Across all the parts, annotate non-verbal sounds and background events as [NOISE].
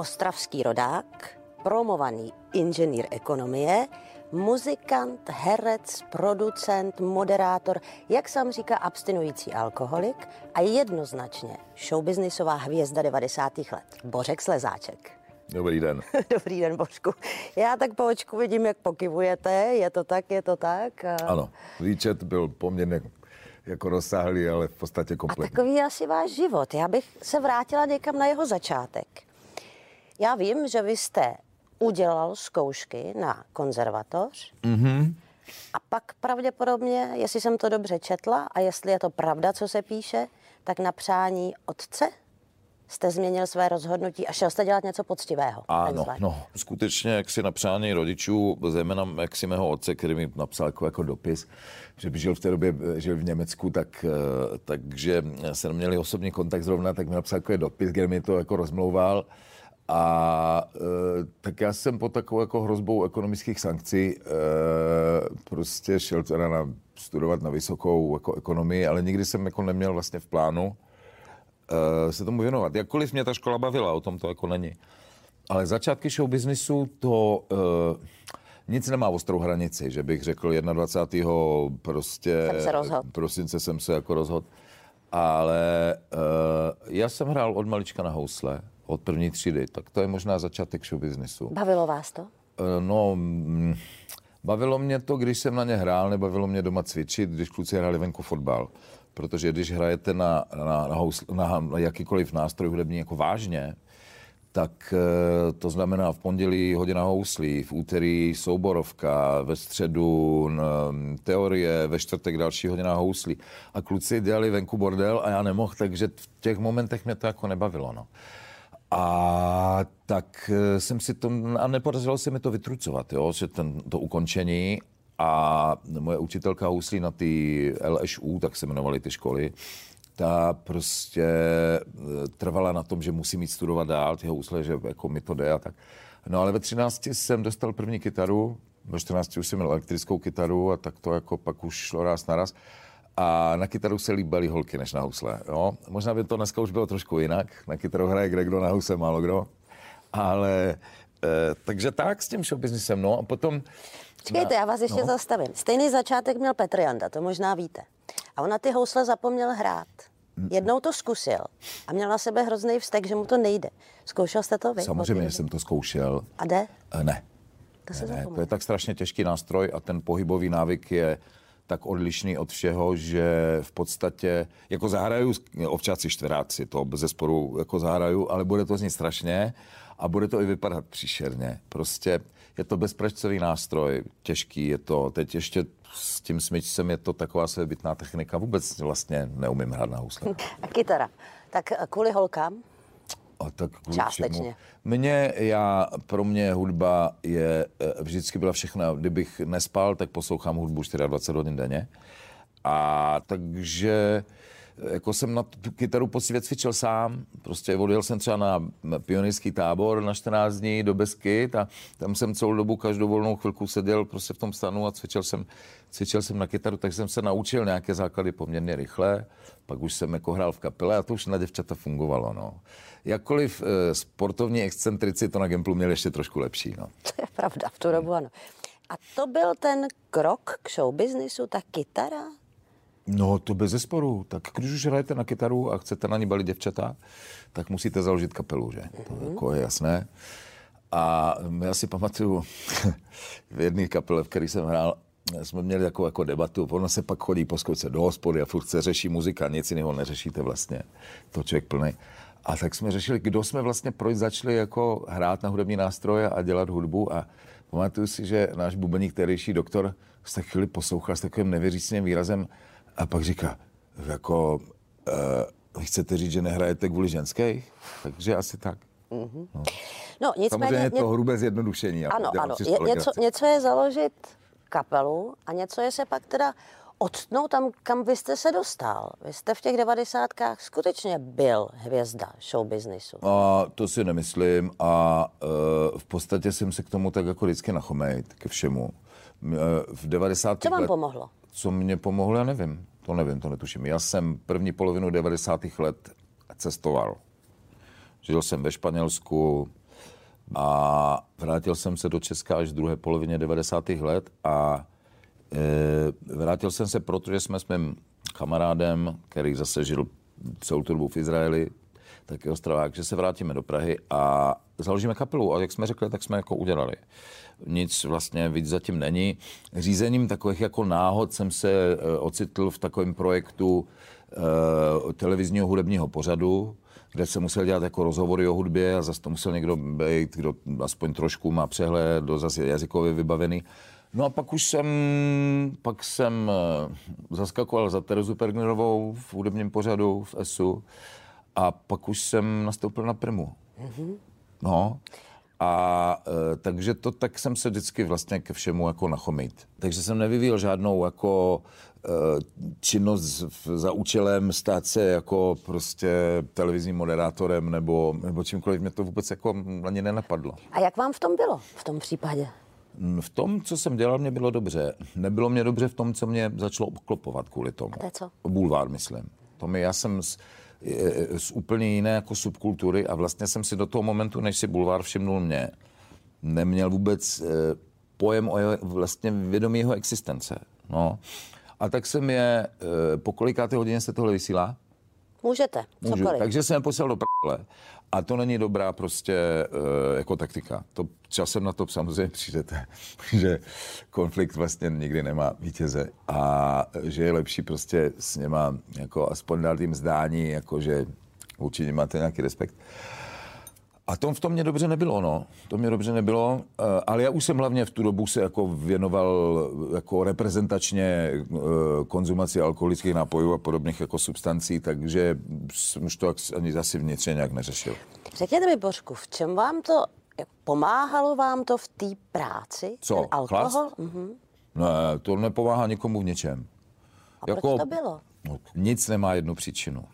ostravský rodák, promovaný inženýr ekonomie, muzikant, herec, producent, moderátor, jak sám říká, abstinující alkoholik a jednoznačně showbiznisová hvězda 90. let, Bořek Slezáček. Dobrý den. [LAUGHS] Dobrý den, Božku. Já tak po očku vidím, jak pokivujete. Je to tak, je to tak? A... Ano, výčet byl poměrně jako rozsáhlý, ale v podstatě kompletní. A takový je asi váš život. Já bych se vrátila někam na jeho začátek. Já vím, že vy jste udělal zkoušky na konzervatoř mm-hmm. a pak pravděpodobně, jestli jsem to dobře četla a jestli je to pravda, co se píše, tak na přání otce jste změnil své rozhodnutí a šel jste dělat něco poctivého. Ano, no, skutečně jak si na přání rodičů, zejména jak si mého otce, který mi napsal jako, jako dopis, že by žil v té době žil v Německu, tak, eh, takže se neměli osobní kontakt zrovna, tak mi napsal jako dopis, kde mi to jako rozmlouval. A e, tak já jsem po takovou jako hrozbou ekonomických sankcí e, prostě šel teda na, studovat na vysokou jako ekonomii, ale nikdy jsem jako neměl vlastně v plánu e, se tomu věnovat. Jakkoliv mě ta škola bavila, o tom to jako není. Ale začátky show businessu to e, nic nemá ostrou hranici, že bych řekl 21. prostě jsem se prosince jsem se jako rozhodl. Ale e, já jsem hrál od malička na housle od první třídy, tak to je možná začátek show businessu. Bavilo vás to? E, no, mm, bavilo mě to, když jsem na ně hrál, nebavilo mě doma cvičit, když kluci hráli venku fotbal. Protože když hrajete na, na, na, housl, na, na jakýkoliv nástroj hudební jako vážně, tak e, to znamená v pondělí hodina houslí, v úterý souborovka, ve středu teorie, ve čtvrtek další hodina houslí. A kluci dělali venku bordel a já nemohl, takže v těch momentech mě to jako nebavilo. No. A tak eh, jsem si to, a nepodařilo se mi to vytrucovat, jo, že ten, to ukončení a moje učitelka houslí na ty LŠU, tak se jmenovaly ty školy, ta prostě eh, trvala na tom, že musí mít studovat dál ty housle, že jako mi to jde a tak. No ale ve 13 jsem dostal první kytaru, ve 14 už jsem měl elektrickou kytaru a tak to jako pak už šlo raz na raz a na kytaru se líbaly holky než na housle. Jo? Možná by to dneska už bylo trošku jinak. Na kytaru hraje kde kdo, na housle málo kdo. Ale e, takže tak s tím showbiznisem. No a potom... Čekejte, já vás ještě no. zastavím. Stejný začátek měl Petr Janda, to možná víte. A on na ty housle zapomněl hrát. Jednou to zkusil a měl na sebe hrozný vztek, že mu to nejde. Zkoušel jste to vy? Samozřejmě jsem to zkoušel. A jde? E, ne. To, se ne, ne, to je tak strašně těžký nástroj a ten pohybový návyk je tak odlišný od všeho, že v podstatě, jako zahraju ovčáci čtveráci, to bez zesporu jako zahraju, ale bude to znít strašně a bude to i vypadat příšerně. Prostě je to bezpračcový nástroj, těžký je to, teď ještě s tím smyčcem je to taková svébytná technika, vůbec vlastně neumím hrát na housle. [LAUGHS] A kytara, tak kvůli holkám? A tak Částečně. Mně, já, pro mě hudba je, eh, vždycky byla všechna, kdybych nespal, tak poslouchám hudbu 24 hodin denně. A takže jako jsem na tu kytaru poctivě cvičil sám, prostě odjel jsem třeba na pionýrský tábor na 14 dní do Beskyt a tam jsem celou dobu každou volnou chvilku seděl prostě v tom stanu a cvičil jsem, cvičil jsem na kytaru, tak jsem se naučil nějaké základy poměrně rychle, pak už jsem jako hrál v kapele a to už na děvčata fungovalo, no. Jakkoliv e, sportovní excentrici to na Gemplu měl ještě trošku lepší, no. [LAUGHS] To je pravda, v tu dobu ano. A to byl ten krok k showbiznisu, ta kytara? No to bez zesporu. Tak když už hrajete na kytaru a chcete na ní balit děvčata, tak musíte založit kapelu, že? To mm-hmm. jako je jasné. A já si pamatuju [LAUGHS] v jedné kapele, v které jsem hrál, jsme měli takovou jako debatu, ono se pak chodí po zkoušce do hospody a furt se řeší muzika, nic jiného neřešíte vlastně, to člověk plný. A tak jsme řešili, kdo jsme vlastně proč začali jako hrát na hudební nástroje a dělat hudbu a pamatuju si, že náš bubeník, kterýší doktor, se chvíli poslouchal s takovým nevěřícným výrazem, a pak říká, jako, uh, chcete říct, že nehrajete kvůli ženské? Takže asi tak. Mm-hmm. No. no, nicméně... Samozřejmě je to hrubé zjednodušení. Ano, ano. Je, něco, něco je založit kapelu a něco je se pak teda odtnout tam, kam vy jste se dostal. Vy jste v těch devadesátkách skutečně byl hvězda show businessu. A to si nemyslím a uh, v podstatě jsem se k tomu tak jako vždycky nachomejt, ke všemu. Uh, v 90. Co vám let... pomohlo? Co mě pomohlo, já nevím. To nevím, to netuším. Já jsem první polovinu 90. let cestoval. Žil jsem ve Španělsku, A vrátil jsem se do Česka až v druhé polovině 90. let a e, vrátil jsem se, protože jsme s mým kamarádem, který zase žil celou tu dobu v Izraeli, taky ostravák, že se vrátíme do Prahy a založíme kapelu. A jak jsme řekli, tak jsme jako udělali. Nic vlastně víc zatím není. Řízením takových jako náhod jsem se e, ocitl v takovém projektu e, televizního hudebního pořadu, kde se musel dělat jako rozhovory o hudbě a zase to musel někdo být, kdo aspoň trošku má přehled, do zase jazykově vybavený. No a pak už jsem, pak jsem eh, zaskakoval za Terezu Pergnerovou v hudebním pořadu v ESU a pak už jsem nastoupil na primu. Mm-hmm. No. A e, takže to tak jsem se vždycky vlastně ke všemu jako nachomit. Takže jsem nevyvíjel žádnou jako e, činnost za účelem stát se jako prostě televizním moderátorem nebo, nebo čímkoliv. Mě to vůbec jako ani nenapadlo. A jak vám v tom bylo v tom případě? V tom, co jsem dělal, mě bylo dobře. Nebylo mě dobře v tom, co mě začalo obklopovat kvůli tomu. A to je co? Bulvár, myslím. To mi, já jsem z, z úplně jiné jako subkultury a vlastně jsem si do toho momentu, než si Bulvár všimnul mě, neměl vůbec eh, pojem o jeho, vlastně vědomí jeho existence. No. A tak jsem je, eh, po kolikáté hodině se tohle vysílá? Můžete, Můžu. cokoliv. Takže jsem poslal do prdele. A to není dobrá prostě uh, jako taktika. To časem na to samozřejmě přijdete, [LAUGHS] že konflikt vlastně nikdy nemá vítěze a že je lepší prostě s něma jako aspoň dát jim zdání, jako že určitě máte nějaký respekt. A tom v tom mě dobře nebylo, no. To mě dobře nebylo, eh, ale já už jsem hlavně v tu dobu se jako věnoval jako reprezentačně eh, konzumaci alkoholických nápojů a podobných jako substancí, takže jsem už to ani zase vnitřně nějak neřešil. Řekněte mi, Bořku, v čem vám to, pomáhalo vám to v té práci? Co, Ten alkohol? chlast? Mhm. Ne, to nepomáhá nikomu v ničem. A jako, proč to bylo? No, nic nemá jednu příčinu.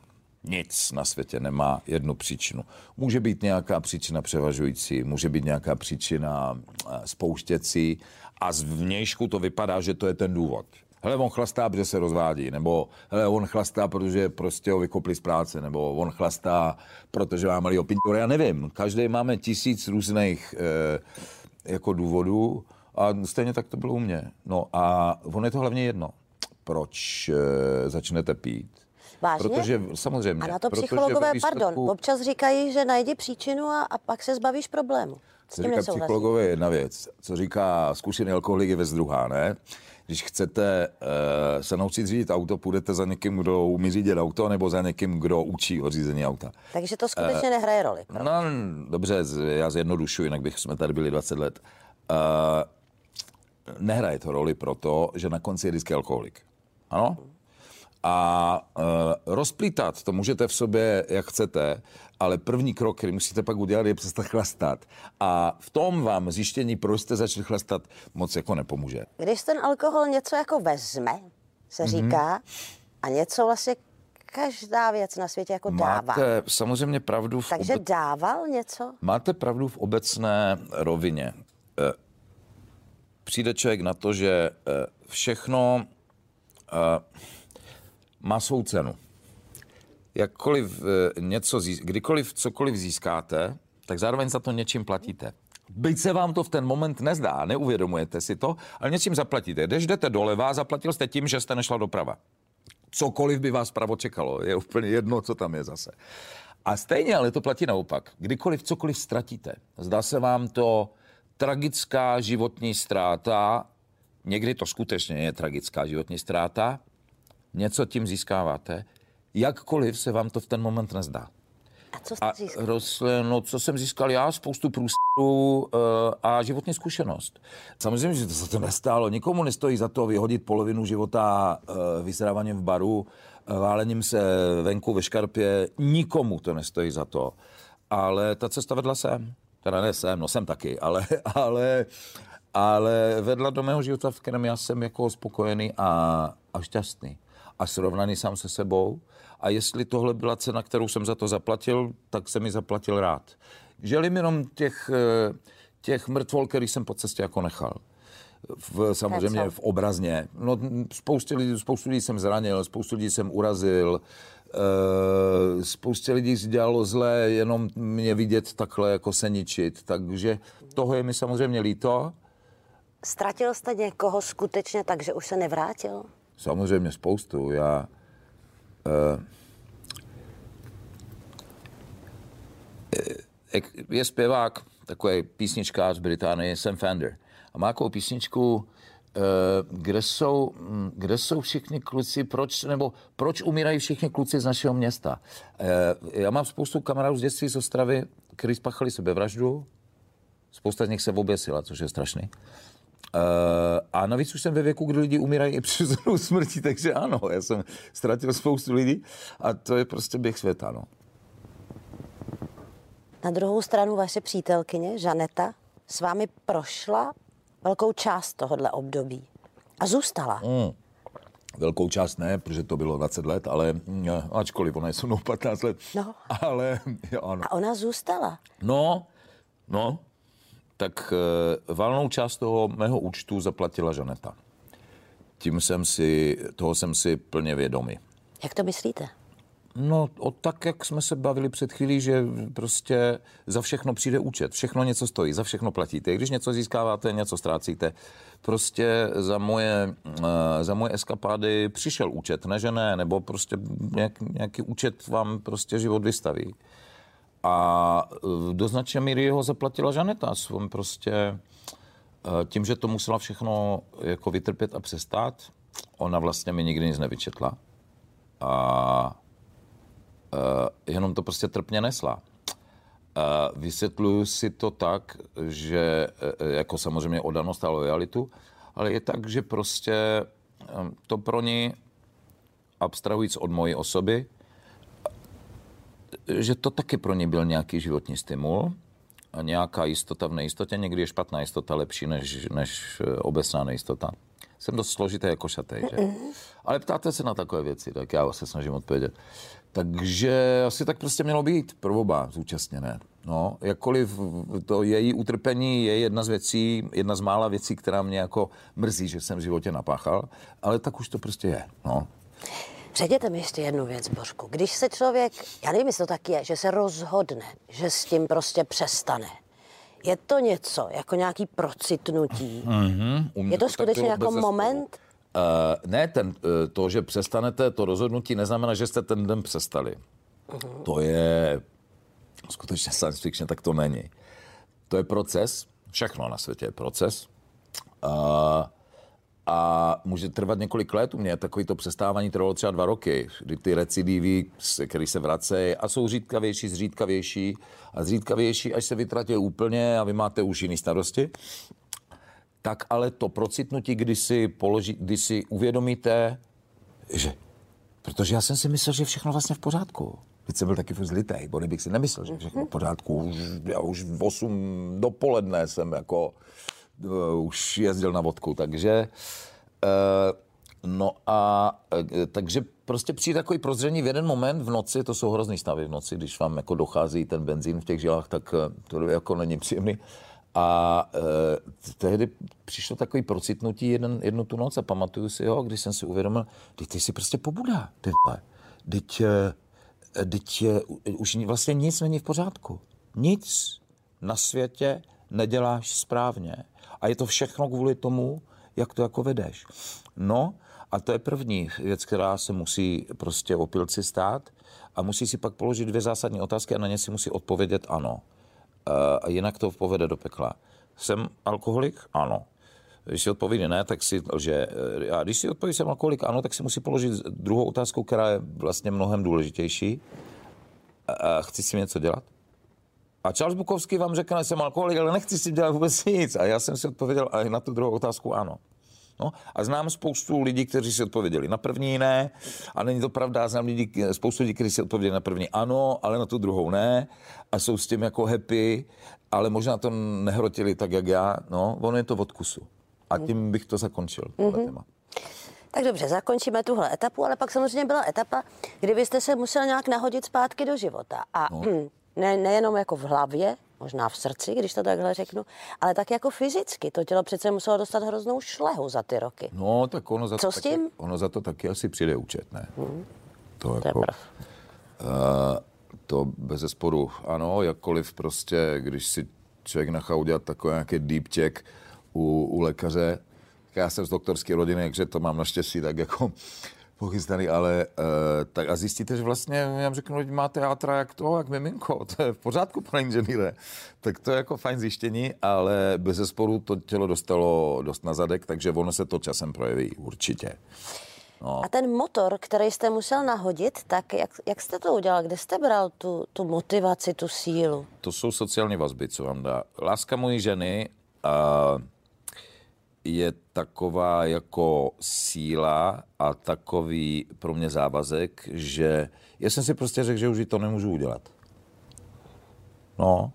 Nic na světě nemá jednu příčinu. Může být nějaká příčina převažující, může být nějaká příčina eh, spouštěcí a z vnějšku to vypadá, že to je ten důvod. Hele, on chlastá, protože se rozvádí, nebo hele, on chlastá, protože prostě ho vykopli z práce, nebo on chlastá, protože má malý opintor. Já nevím, každý máme tisíc různých eh, jako důvodů a stejně tak to bylo u mě. No a on je to hlavně jedno. Proč eh, začnete pít? Vážně? Protože samozřejmě. A na to protože psychologové, ve výsledku, pardon, občas říkají, že najdi příčinu a, a pak se zbavíš problému. S Co tím říká psychologové je jedna věc. Co říká zkušený alkoholik je věc druhá, ne? Když chcete uh, se naučit řídit auto, půjdete za někým, kdo umí řídit auto, nebo za někým, kdo učí o řízení auta. Takže to skutečně nehraje roli. No, dobře, já zjednodušuji, jinak bych jsme tady byli 20 let. Uh, nehraje to roli proto, že na konci je vždycky alkoholik. Ano? A uh, rozplítat to můžete v sobě, jak chcete, ale první krok, který musíte pak udělat, je přestat chlastat. A v tom vám zjištění, proč jste začali chlastat, moc jako nepomůže. Když ten alkohol něco jako vezme, se Mhm. říká, a něco vlastně každá věc na světě jako dává. Máte samozřejmě pravdu v Takže obec- dával něco? Máte pravdu v obecné rovině. Eh, Přijde člověk na to, že eh, všechno eh, má svou cenu. Jakkoliv eh, něco, kdykoliv cokoliv získáte, tak zároveň za to něčím platíte. Byť se vám to v ten moment nezdá, neuvědomujete si to, ale něčím zaplatíte. Když jdete doleva, zaplatil jste tím, že jste nešla doprava cokoliv by vás pravo čekalo. Je úplně jedno, co tam je zase. A stejně, ale to platí naopak. Kdykoliv cokoliv ztratíte, zdá se vám to tragická životní ztráta, někdy to skutečně je tragická životní ztráta, něco tím získáváte, jakkoliv se vám to v ten moment nezdá. A co jste A získal? roz, no, co jsem získal já? Spoustu průstřelů uh, a životní zkušenost. Samozřejmě, že to se to nestálo. Nikomu nestojí za to vyhodit polovinu života uh, vyzráváním v baru, uh, válením se venku ve škarpě. Nikomu to nestojí za to. Ale ta cesta vedla sem. Teda ne sem, no jsem taky, ale, [LAUGHS] ale, ale vedla do mého života, v kterém já jsem jako spokojený a, a šťastný. A srovnaný sám se sebou. A jestli tohle byla cena, kterou jsem za to zaplatil, tak jsem mi zaplatil rád. Želím jenom těch, eh, těch mrtvol, který jsem po cestě jako nechal. V, samozřejmě v obrazně. No, spoustu lidí, spoustu lidí jsem zranil, spoustu lidí jsem urazil, Uh, spoustě lidí si dělalo zlé, jenom mě vidět takhle jako se ničit. Takže toho je mi samozřejmě líto. Ztratil jste někoho skutečně tak, že už se nevrátil? Samozřejmě spoustu. Já... Uh, je zpěvák, takový písničkář z Británie, Sam Fender. A má takovou písničku, eh, kde jsou, hm, kde jsou všichni kluci, proč, nebo proč umírají všichni kluci z našeho města. Eh, já mám spoustu kamarádů z dětství z Ostravy, kteří spáchali sebevraždu. Spousta z nich se oběsila, což je strašný. Uh, a navíc už jsem ve věku, kdy lidi umírají i přirozenou smrtí, takže ano, já jsem ztratil spoustu lidí a to je prostě běh světa, no. Na druhou stranu vaše přítelkyně Žaneta s vámi prošla velkou část tohohle období a zůstala. Mm. Velkou část ne, protože to bylo 20 let, ale mm, ačkoliv ona je se mnou 15 let. No. Ale jo, ano. A ona zůstala. No, no, tak e, valnou část toho mého účtu zaplatila Žaneta. Tím jsem si, toho jsem si plně vědomý. Jak to myslíte? No, o tak, jak jsme se bavili před chvílí, že prostě za všechno přijde účet, všechno něco stojí, za všechno platíte. Když něco získáváte, něco ztrácíte. Prostě za moje, eh, za moje eskapády přišel účet, ne že ne, nebo prostě nějak, nějaký účet vám prostě život vystaví. A eh, do značné míry ho zaplatila Žaneta. Jsem prostě eh, tím, že to musela všechno jako vytrpět a přestát, ona vlastně mi nikdy nic nevyčetla. A Uh, jenom to prostě trpně nesla. Vysvětluju si to tak, že jako samozřejmě odanost a lojalitu, ale je tak, že prostě to pro ní, abstrahujíc od mojí osoby, že to taky pro ní byl nějaký životní stimul a nějaká jistota v nejistotě. Někdy je špatná jistota lepší než, než obecná nejistota. Jsem dost složitý jako šatej, že? Ale ptáte se na takové věci, tak já se snažím odpovědět. Takže asi tak prostě mělo být pro oba zúčastněné. No, jakkoliv to její utrpení je jedna z věcí, jedna z mála věcí, která mě jako mrzí, že jsem v životě napáchal, ale tak už to prostě je. No. Řekněte mi ještě jednu věc, Božku. Když se člověk, já nevím, jestli to tak je, že se rozhodne, že s tím prostě přestane, je to něco, jako nějaký procitnutí? Mm-hmm. Je to skutečně jako moment? Uh, ne, ten, uh, to, že přestanete, to rozhodnutí neznamená, že jste ten den přestali. Uh-huh. To je skutečně science fiction, tak to není. To je proces, všechno na světě je proces. Uh, a může trvat několik let. U mě takový to přestávání trvalo třeba dva roky, kdy ty recidivy, které se vracejí a jsou zřídkavější, zřídkavější a zřídkavější, až se vytratí úplně a vy máte už jiný starosti tak ale to procitnutí, kdy si, položí, kdy si uvědomíte, že Protože já jsem si myslel, že všechno vlastně v pořádku. Teď jsem byl taky zlitej, bo bych si nemyslel, že všechno v pořádku. Už, já už v 8 dopoledne jsem jako už jezdil na vodku, takže uh, no a uh, takže prostě přijde takový prozření v jeden moment v noci, to jsou hrozný stavy v noci, když vám jako dochází ten benzín v těch žilách, tak to jako není příjemný. A e, tehdy přišlo takový procitnutí jeden, jednu tu noc a pamatuju si ho, když jsem si uvědomil, ty, ty jsi prostě pobudá, ty vole. Teď, teď už vlastně nic není v pořádku. Nic na světě neděláš správně. A je to všechno kvůli tomu, jak to jako vedeš. No a to je první věc, která se musí prostě opilci stát a musí si pak položit dvě zásadní otázky a na ně si musí odpovědět ano a jinak to povede do pekla. Jsem alkoholik? Ano. Když si odpoví ne, tak si že A když si odpoví jsem alkoholik ano, tak si musí položit druhou otázku, která je vlastně mnohem důležitější. A chci si něco dělat? A Charles Bukovský vám řekne, že jsem alkoholik, ale nechci si dělat vůbec nic. A já jsem si odpověděl a na tu druhou otázku ano. No, a znám spoustu lidí, kteří si odpověděli na první ne, a není to pravda, znám lidi, spoustu lidí, kteří si odpověděli na první ano, ale na tu druhou ne, a jsou s tím jako happy, ale možná to nehrotili tak, jak já, no, ono je to od kusu. A tím bych to zakončil, mm-hmm. téma. Tak dobře, zakončíme tuhle etapu, ale pak samozřejmě byla etapa, kdy byste se musel nějak nahodit zpátky do života. A no. [CLEARS THROAT] ne, nejenom jako v hlavě, možná v srdci, když to takhle řeknu, ale tak jako fyzicky. To tělo přece muselo dostat hroznou šlehu za ty roky. No, tak ono za, Co to, s tím? Taky, ono za to taky asi přijde účet, ne? Hmm. To, jako, uh, to bez zesporu, ano, jakkoliv prostě, když si člověk nechá udělat takový nějaký deep check u, u lékaře, já jsem z doktorské rodiny, takže to mám naštěstí tak jako pochystaný, ale uh, tak a zjistíte, že vlastně, já řeknu, že máte játra jak to, jak miminko, [LAUGHS] to je v pořádku, pane inženýre. Tak to je jako fajn zjištění, ale bez zesporu to tělo dostalo dost na zadek, takže ono se to časem projeví, určitě. No. A ten motor, který jste musel nahodit, tak jak, jak jste to udělal? Kde jste bral tu, tu motivaci, tu sílu? To jsou sociální vazby, co vám dá. Láska mojí ženy uh, je taková jako síla a takový pro mě závazek, že já jsem si prostě řekl, že už to nemůžu udělat. No,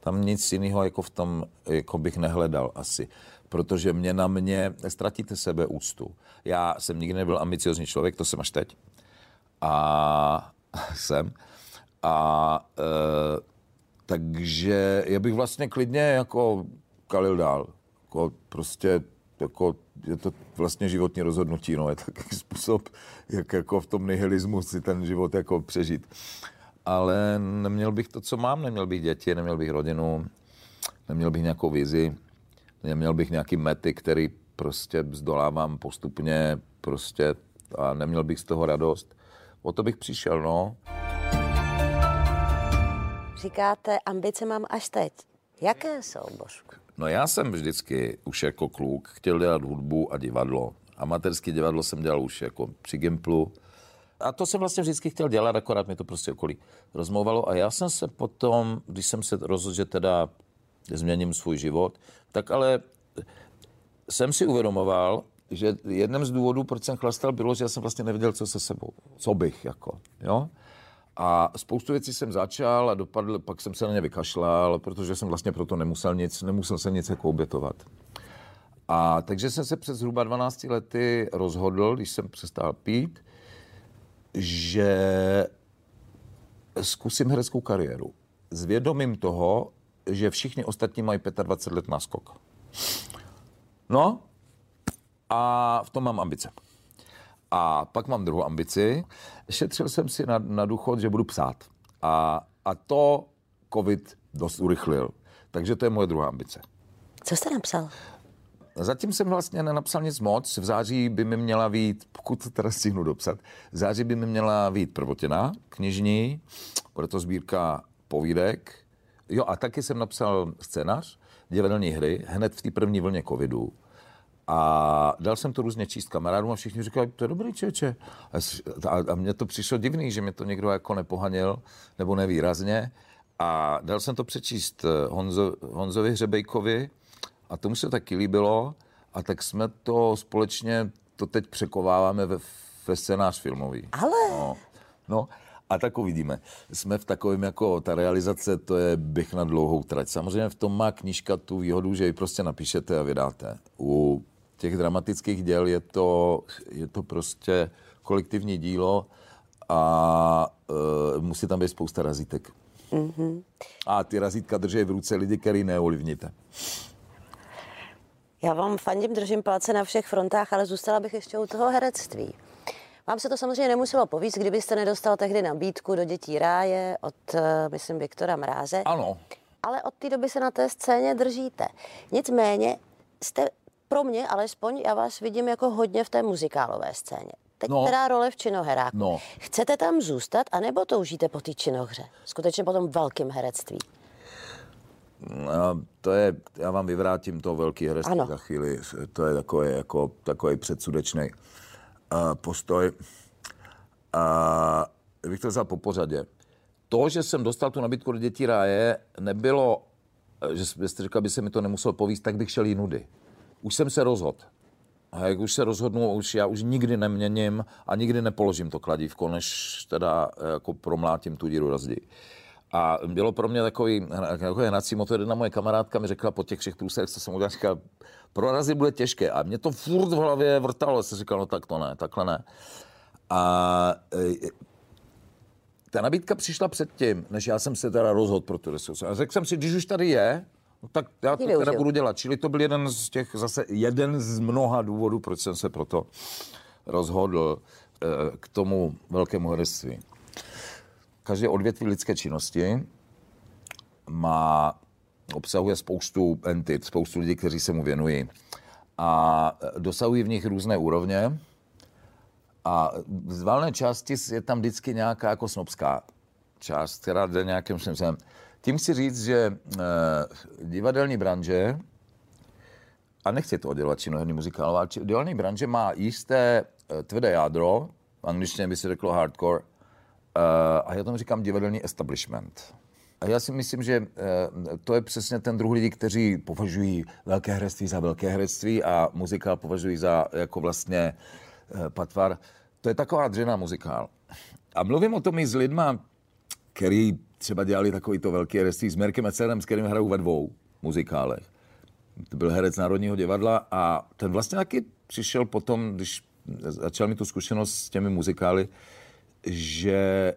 tam nic jiného jako v tom jako bych nehledal asi protože mě na mě ztratíte sebe úctu. Já jsem nikdy nebyl ambiciozní člověk, to jsem až teď. A [LAUGHS] jsem. A e, takže já bych vlastně klidně jako kalil dál. Jako prostě jako je to vlastně životní rozhodnutí, no, je to takový způsob, jak jako v tom nihilismu si ten život jako přežít. Ale neměl bych to, co mám, neměl bych děti, neměl bych rodinu, neměl bych nějakou vizi, neměl bych nějaký mety, který prostě zdolávám postupně prostě a neměl bych z toho radost. O to bych přišel, no. Říkáte, ambice mám až teď. Jaké jsou, Božku? No já jsem vždycky už jako kluk chtěl dělat hudbu a divadlo. Amatérský divadlo jsem dělal už jako při Gimplu. A to jsem vlastně vždycky chtěl dělat, akorát mi to prostě okolí rozmluvalo. A já jsem se potom, když jsem se rozhodl, že teda změním svůj život, tak ale jsem si uvědomoval, že jedním z důvodů, proč jsem chlastal, bylo, že já jsem vlastně nevěděl, co se sebou, co bych, jako, jo. A spoustu věcí jsem začal a dopadl, pak jsem se na ně vykašlal, protože jsem vlastně proto nemusel nic, nemusel se nic jako obětovat. A takže jsem se přes zhruba 12 lety rozhodl, když jsem přestal pít, že zkusím hereckou kariéru. S vědomím toho, že všichni ostatní mají 25 let náskok. No a v tom mám ambice. A pak mám druhou ambici. Šetřil jsem si na, na důchod, že budu psát. A, a to covid dost urychlil. Takže to je moje druhá ambice. Co jste napsal? Zatím jsem vlastně nenapsal nic moc. V září by mi měla být, pokud to teda stihnu dopsat, v září by mi měla být prvotina knižní, bude to sbírka povídek. Jo a taky jsem napsal scénář, divadelní hry, hned v té první vlně covidu. A dal jsem to různě číst kamarádům a všichni říkali, to je dobrý čeče. A, a mně to přišlo divný, že mě to někdo jako nepohanil, nebo nevýrazně. A dal jsem to přečíst eh, Honzo, Honzovi Hřebejkovi a tomu se taky líbilo. A tak jsme to společně, to teď překováváme ve, ve scénář filmový. Ale... No, no a tak uvidíme. Jsme v takovém jako, ta realizace, to je bych na dlouhou trať. Samozřejmě v tom má knížka tu výhodu, že ji prostě napíšete a vydáte. U těch dramatických děl je to, je to prostě kolektivní dílo a e, musí tam být spousta razítek. Mm-hmm. A ty razítka drží v ruce lidi, který neovlivníte. Já vám fandím, držím palce na všech frontách, ale zůstala bych ještě u toho herectví. Vám se to samozřejmě nemuselo povíct, kdybyste nedostal tehdy nabídku do Dětí ráje od, eh, myslím, Viktora Mráze. Ano. Ale od té doby se na té scéně držíte. Nicméně jste pro mě alespoň, já vás vidím jako hodně v té muzikálové scéně. Teď no. teda role v činoheráku. No. Chcete tam zůstat, anebo toužíte po té činohře? Skutečně po tom velkém herectví. No, to je, já vám vyvrátím to velký herectví za chvíli. To je takový, jako, takový předsudečný postoj. A bych to vzal po pořadě. To, že jsem dostal tu nabídku do dětí ráje, nebylo, že jste říkal, by se mi to nemusel povíst, tak bych šel jinudy. Už jsem se rozhodl. A jak už se rozhodnu, už já už nikdy neměním a nikdy nepoložím to kladívko, než teda jako promlátím tu díru zdi. A bylo pro mě takový, takový hnací motor. Jedna moje kamarádka mi řekla po těch všech průserech, co jsem udělal, říkala, prorazit bude těžké. A mě to furt v hlavě vrtalo, se říkal, no tak to ne, takhle ne. A e, ta nabídka přišla předtím, než já jsem se teda rozhodl pro tu resursu. A řekl jsem si, když už tady je, no tak já to teda budu dělat. Čili to byl jeden z těch, zase jeden z mnoha důvodů, proč jsem se proto rozhodl. k tomu velkému herectví. Každé odvětví lidské činnosti má, obsahuje spoustu entit, spoustu lidí, kteří se mu věnují. A dosahují v nich různé úrovně. A z valné části je tam vždycky nějaká jako snobská část, která jde nějakým způsobem. Tím chci říct, že eh, divadelní branže, a nechci to oddělat činoherní muzikál, ale divadelní branže má jisté eh, tvrdé jádro, v angličtině by se řeklo hardcore, eh, a já tomu říkám divadelní establishment. A já si myslím, že to je přesně ten druh lidí, kteří považují velké herectví za velké herectví a muzikál považují za jako vlastně patvar. To je taková dřená muzikál. A mluvím o tom i s lidma, který třeba dělali takový to velký herectví s Merkem Ecerem, s kterým hrajou ve dvou muzikálech. To byl herec Národního divadla a ten vlastně taky přišel potom, když začal mi tu zkušenost s těmi muzikály, že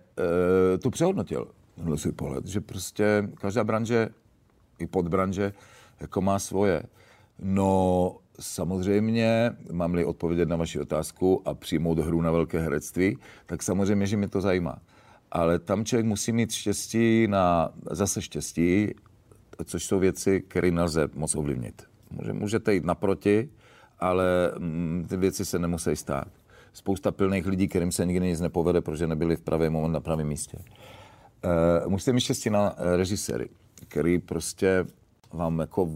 e, to přehodnotil. Tenhle si pohled, že prostě každá branže, i podbranže, jako má svoje. No, samozřejmě, mám-li odpovědět na vaši otázku a přijmout hru na velké herectví, tak samozřejmě, že mě to zajímá ale tam člověk musí mít štěstí na, zase štěstí, což jsou věci, které nelze moc ovlivnit. Může, můžete jít naproti, ale mm, ty věci se nemusí stát. Spousta pilných lidí, kterým se nikdy nic nepovede, protože nebyli v pravém moment na pravém místě. E, musíte mít štěstí na eh, režiséry, který prostě vám jako...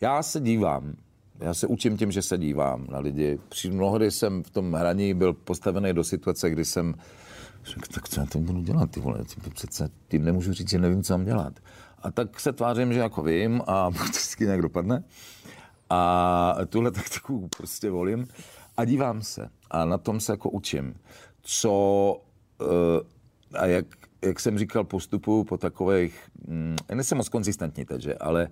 Já se dívám, já se učím tím, že se dívám na lidi. Při mnohdy jsem v tom hraní byl postavený do situace, kdy jsem Řekl, tak co já to budu dělat, ty vole, ty přece tím nemůžu říct, že nevím, co mám dělat. A tak se tvářím, že jako vím a to [LAUGHS] vždycky nějak dopadne. A tuhle taktiku prostě volím a dívám se a na tom se jako učím. Co uh, a jak, jak jsem říkal, postupuju po takových, hm, nejsem moc konzistentní teď, že, ale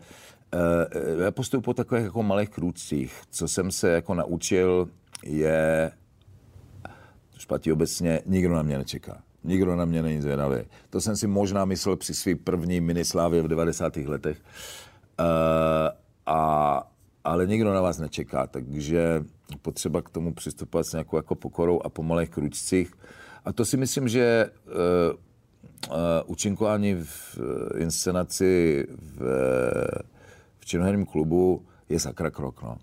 uh, já postupuju po takových jako malých krůčcích. Co jsem se jako naučil, je špatí obecně, nikdo na mě nečeká. Nikdo na mě není zvědavý. To jsem si možná myslel při svý první minislávě v 90. letech. Uh, a, ale nikdo na vás nečeká, takže potřeba k tomu přistupovat s nějakou jako pokorou a pomalých kručcích. A to si myslím, že uh, uh, v uh, inscenaci v, v činoherním klubu je sakra krok. No.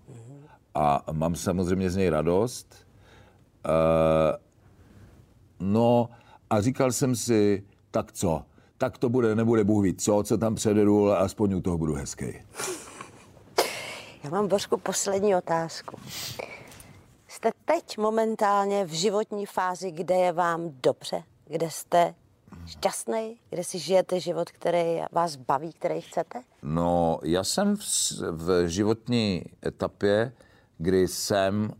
A mám samozřejmě z něj radost. Uh, No a říkal jsem si, tak co? Tak to bude, nebude Bůh ví co, co tam přededu, ale aspoň u toho budu hezký. Já mám, Božku, poslední otázku. Jste teď momentálně v životní fázi, kde je vám dobře? Kde jste šťastný? Kde si žijete život, který vás baví, který chcete? No, já jsem v, v životní etapě, kdy jsem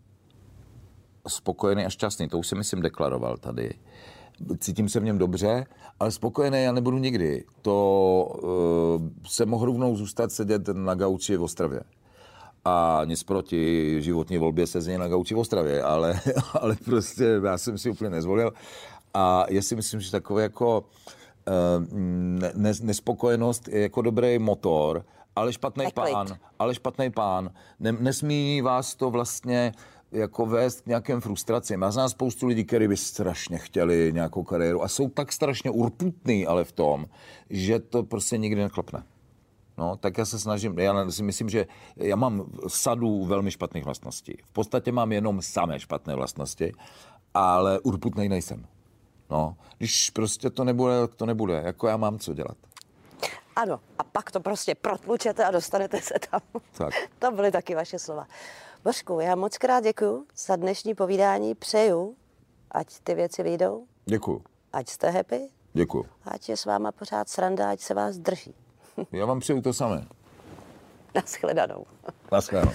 spokojený a šťastný. To už jsem, myslím, deklaroval tady. Cítím se v něm dobře, ale spokojený já nebudu nikdy. To uh, se mohl rovnou zůstat sedět na gauči v Ostravě. A nic proti životní volbě se zně na gauči v Ostravě, ale, [LAUGHS] ale prostě já jsem si úplně nezvolil. A já si myslím, že takové jako uh, ne, nespokojenost je jako dobrý motor, ale špatný pán, ale špatný pán. Ne, nesmí vás to vlastně jako vést k nějakým frustracím. Já znám spoustu lidí, kteří by strašně chtěli nějakou kariéru a jsou tak strašně urputný ale v tom, že to prostě nikdy neklapne. No, tak já se snažím, já si myslím, že já mám sadu velmi špatných vlastností. V podstatě mám jenom samé špatné vlastnosti, ale urputný nejsem. No, když prostě to nebude, to nebude. Jako já mám co dělat. Ano, a pak to prostě protlučete a dostanete se tam. Tak. [LAUGHS] to byly taky vaše slova. Božku, já moc krát děkuji za dnešní povídání. Přeju, ať ty věci vyjdou. Děkuji. Ať jste happy. Děkuji. Ať je s váma pořád sranda, ať se vás drží. já vám přeju to samé. [LAUGHS] Naschledanou. Naschledanou.